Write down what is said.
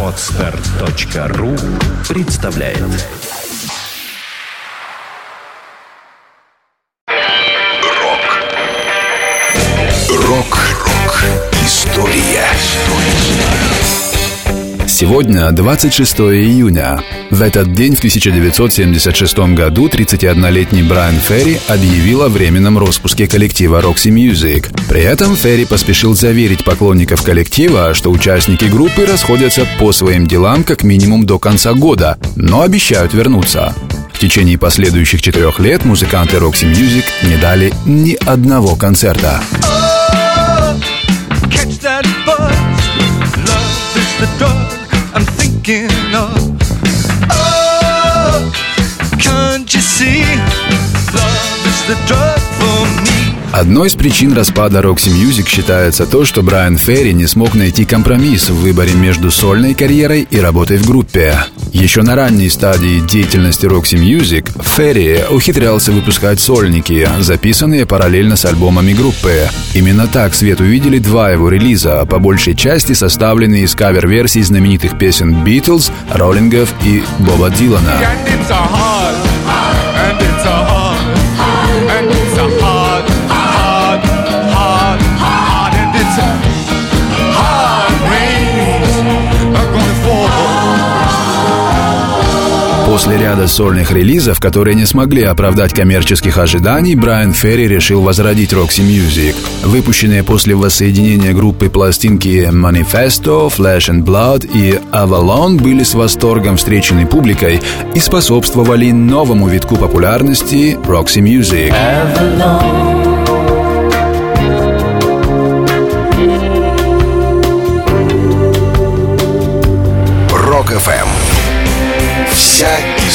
Отстар.ру представляет. Рок. Рок-рок Сегодня 26 июня. В этот день в 1976 году 31-летний Брайан Ферри объявил о временном распуске коллектива Roxy Music. При этом Ферри поспешил заверить поклонников коллектива, что участники группы расходятся по своим делам как минимум до конца года, но обещают вернуться. В течение последующих четырех лет музыканты Roxy Music не дали ни одного концерта. catch thinking of. Oh, can't you see? Love is the drug. Одной из причин распада Roxy Music считается то, что Брайан Ферри не смог найти компромисс в выборе между сольной карьерой и работой в группе. Еще на ранней стадии деятельности Roxy Music Ферри ухитрялся выпускать сольники, записанные параллельно с альбомами группы. Именно так свет увидели два его релиза, по большей части составленные из кавер-версий знаменитых песен Beatles, Роллингов и Боба Дилана. После ряда сольных релизов, которые не смогли оправдать коммерческих ожиданий, Брайан Ферри решил возродить Roxy Music. Выпущенные после воссоединения группы пластинки Manifesto, Flesh and Blood и Avalon были с восторгом встречены публикой и способствовали новому витку популярности Roxy Music. Рок-ФМ